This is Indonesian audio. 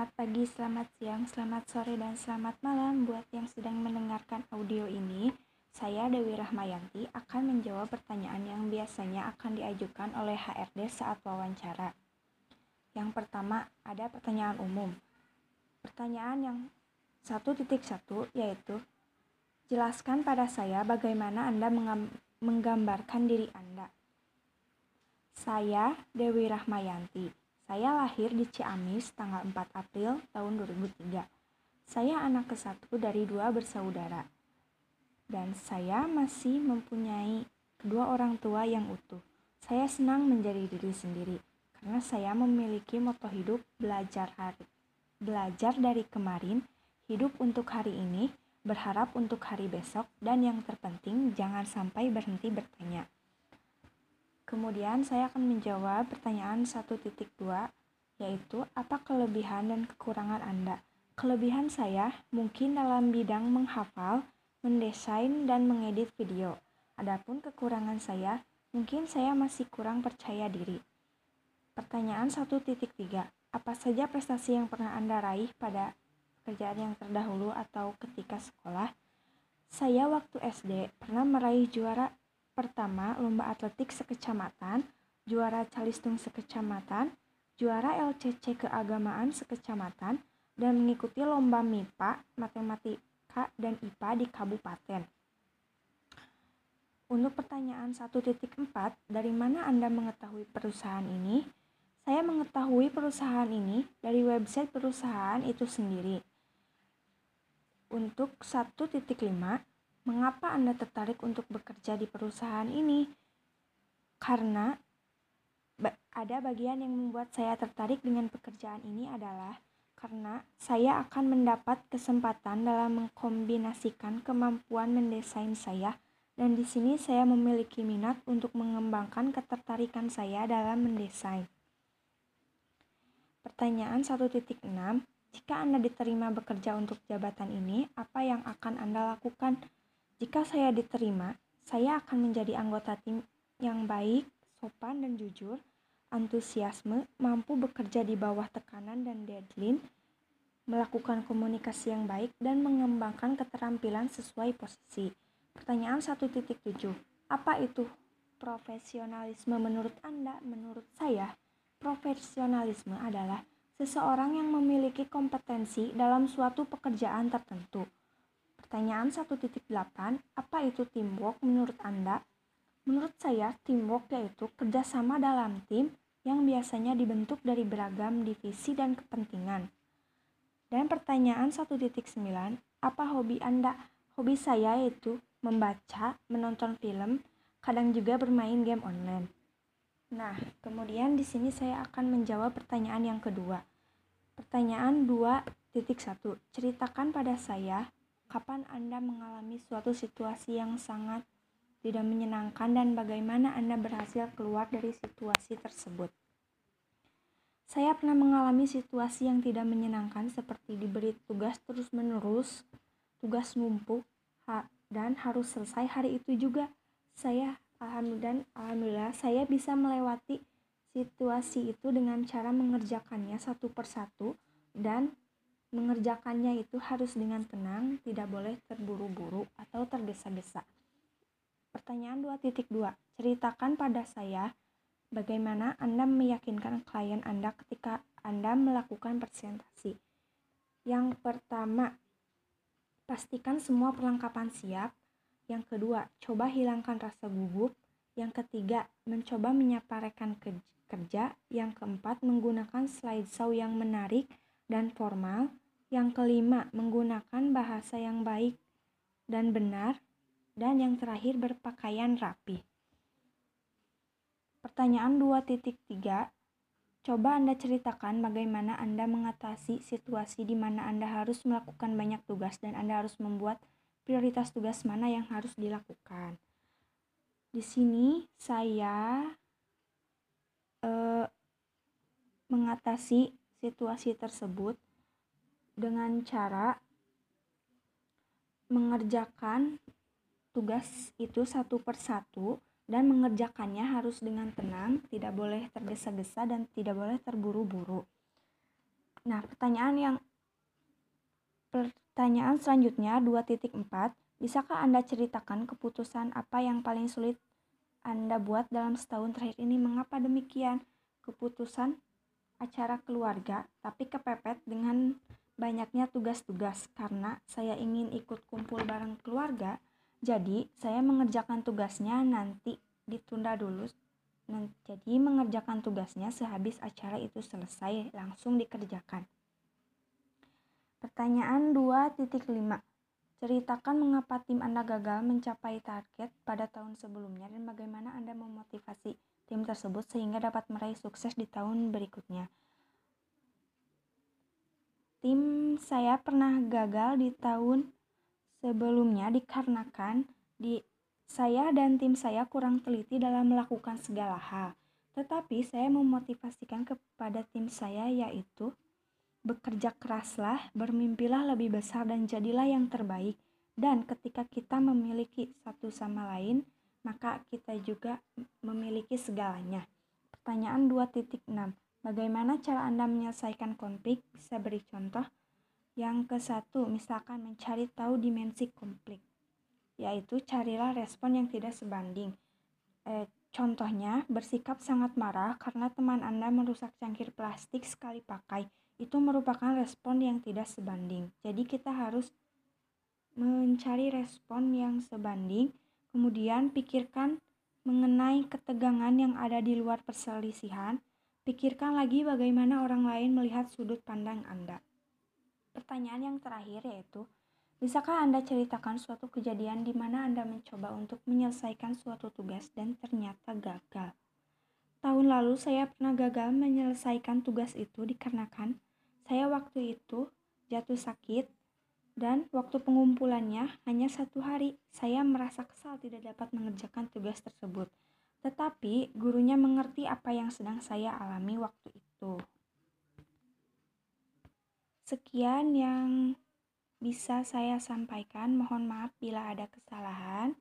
Selamat pagi, selamat siang, selamat sore, dan selamat malam buat yang sedang mendengarkan audio ini. Saya Dewi Rahmayanti akan menjawab pertanyaan yang biasanya akan diajukan oleh HRD saat wawancara. Yang pertama, ada pertanyaan umum. Pertanyaan yang satu titik satu yaitu jelaskan pada saya bagaimana Anda menggambarkan diri Anda. Saya Dewi Rahmayanti saya lahir di Ciamis tanggal 4 April tahun 2003. Saya anak ke satu dari dua bersaudara. Dan saya masih mempunyai kedua orang tua yang utuh. Saya senang menjadi diri sendiri karena saya memiliki moto hidup belajar hari belajar dari kemarin, hidup untuk hari ini, berharap untuk hari besok, dan yang terpenting jangan sampai berhenti bertanya. Kemudian saya akan menjawab pertanyaan 1.2 yaitu apa kelebihan dan kekurangan Anda. Kelebihan saya mungkin dalam bidang menghafal, mendesain, dan mengedit video. Adapun kekurangan saya, mungkin saya masih kurang percaya diri. Pertanyaan 1.3. Apa saja prestasi yang pernah Anda raih pada pekerjaan yang terdahulu atau ketika sekolah? Saya waktu SD pernah meraih juara Pertama, lomba atletik sekecamatan, juara calistung sekecamatan, juara LCC keagamaan sekecamatan, dan mengikuti lomba MIPA, matematika, dan IPA di kabupaten. Untuk pertanyaan 1.4, dari mana Anda mengetahui perusahaan ini? Saya mengetahui perusahaan ini dari website perusahaan itu sendiri. Untuk 1.5, Mengapa Anda tertarik untuk bekerja di perusahaan ini? Karena ada bagian yang membuat saya tertarik dengan pekerjaan ini adalah karena saya akan mendapat kesempatan dalam mengkombinasikan kemampuan mendesain saya dan di sini saya memiliki minat untuk mengembangkan ketertarikan saya dalam mendesain. Pertanyaan 1.6 Jika Anda diterima bekerja untuk jabatan ini, apa yang akan Anda lakukan? Jika saya diterima, saya akan menjadi anggota tim yang baik, sopan, dan jujur, antusiasme, mampu bekerja di bawah tekanan dan deadline, melakukan komunikasi yang baik, dan mengembangkan keterampilan sesuai posisi. Pertanyaan 1.7. Apa itu profesionalisme menurut Anda? Menurut saya, profesionalisme adalah seseorang yang memiliki kompetensi dalam suatu pekerjaan tertentu Pertanyaan 1.8, apa itu teamwork menurut Anda? Menurut saya, teamwork yaitu kerjasama dalam tim yang biasanya dibentuk dari beragam divisi dan kepentingan. Dan pertanyaan 1.9, apa hobi Anda? Hobi saya yaitu membaca, menonton film, kadang juga bermain game online. Nah, kemudian di sini saya akan menjawab pertanyaan yang kedua. Pertanyaan 2.1. Ceritakan pada saya Kapan Anda mengalami suatu situasi yang sangat tidak menyenangkan dan bagaimana Anda berhasil keluar dari situasi tersebut? Saya pernah mengalami situasi yang tidak menyenangkan seperti diberi tugas terus-menerus, tugas numpuk, dan harus selesai hari itu juga. Saya alhamdulillah, alhamdulillah saya bisa melewati situasi itu dengan cara mengerjakannya satu persatu dan Mengerjakannya itu harus dengan tenang, tidak boleh terburu-buru atau tergesa-gesa. Pertanyaan 2.2. Ceritakan pada saya bagaimana Anda meyakinkan klien Anda ketika Anda melakukan presentasi. Yang pertama, pastikan semua perlengkapan siap. Yang kedua, coba hilangkan rasa gugup. Yang ketiga, mencoba menyapa rekan kerja. Yang keempat, menggunakan slideshow yang menarik dan formal. Yang kelima, menggunakan bahasa yang baik dan benar. Dan yang terakhir, berpakaian rapi. Pertanyaan 2.3 Coba Anda ceritakan bagaimana Anda mengatasi situasi di mana Anda harus melakukan banyak tugas dan Anda harus membuat prioritas tugas mana yang harus dilakukan. Di sini saya eh, mengatasi situasi tersebut dengan cara mengerjakan tugas itu satu persatu dan mengerjakannya harus dengan tenang, tidak boleh tergesa-gesa dan tidak boleh terburu-buru. Nah, pertanyaan yang pertanyaan selanjutnya 2.4 Bisakah Anda ceritakan keputusan apa yang paling sulit Anda buat dalam setahun terakhir ini? Mengapa demikian? Keputusan acara keluarga, tapi kepepet dengan banyaknya tugas-tugas karena saya ingin ikut kumpul bareng keluarga. Jadi, saya mengerjakan tugasnya nanti ditunda dulu. Jadi, mengerjakan tugasnya sehabis acara itu selesai langsung dikerjakan. Pertanyaan 2.5 Ceritakan mengapa tim Anda gagal mencapai target pada tahun sebelumnya dan bagaimana Anda memotivasi tim tersebut sehingga dapat meraih sukses di tahun berikutnya. Tim saya pernah gagal di tahun sebelumnya dikarenakan di saya dan tim saya kurang teliti dalam melakukan segala hal. Tetapi saya memotivasikan kepada tim saya yaitu Bekerja keraslah, bermimpilah lebih besar dan jadilah yang terbaik. Dan ketika kita memiliki satu sama lain, maka kita juga memiliki segalanya. Pertanyaan 2.6. Bagaimana cara Anda menyelesaikan konflik? Bisa beri contoh. Yang ke satu, misalkan mencari tahu dimensi konflik, yaitu carilah respon yang tidak sebanding. Eh, contohnya, bersikap sangat marah karena teman Anda merusak cangkir plastik sekali pakai itu merupakan respon yang tidak sebanding. Jadi kita harus mencari respon yang sebanding, kemudian pikirkan mengenai ketegangan yang ada di luar perselisihan, pikirkan lagi bagaimana orang lain melihat sudut pandang Anda. Pertanyaan yang terakhir yaitu, bisakah Anda ceritakan suatu kejadian di mana Anda mencoba untuk menyelesaikan suatu tugas dan ternyata gagal? Tahun lalu saya pernah gagal menyelesaikan tugas itu dikarenakan saya waktu itu jatuh sakit dan waktu pengumpulannya hanya satu hari. Saya merasa kesal tidak dapat mengerjakan tugas tersebut. Tetapi gurunya mengerti apa yang sedang saya alami waktu itu. Sekian yang bisa saya sampaikan. Mohon maaf bila ada kesalahan.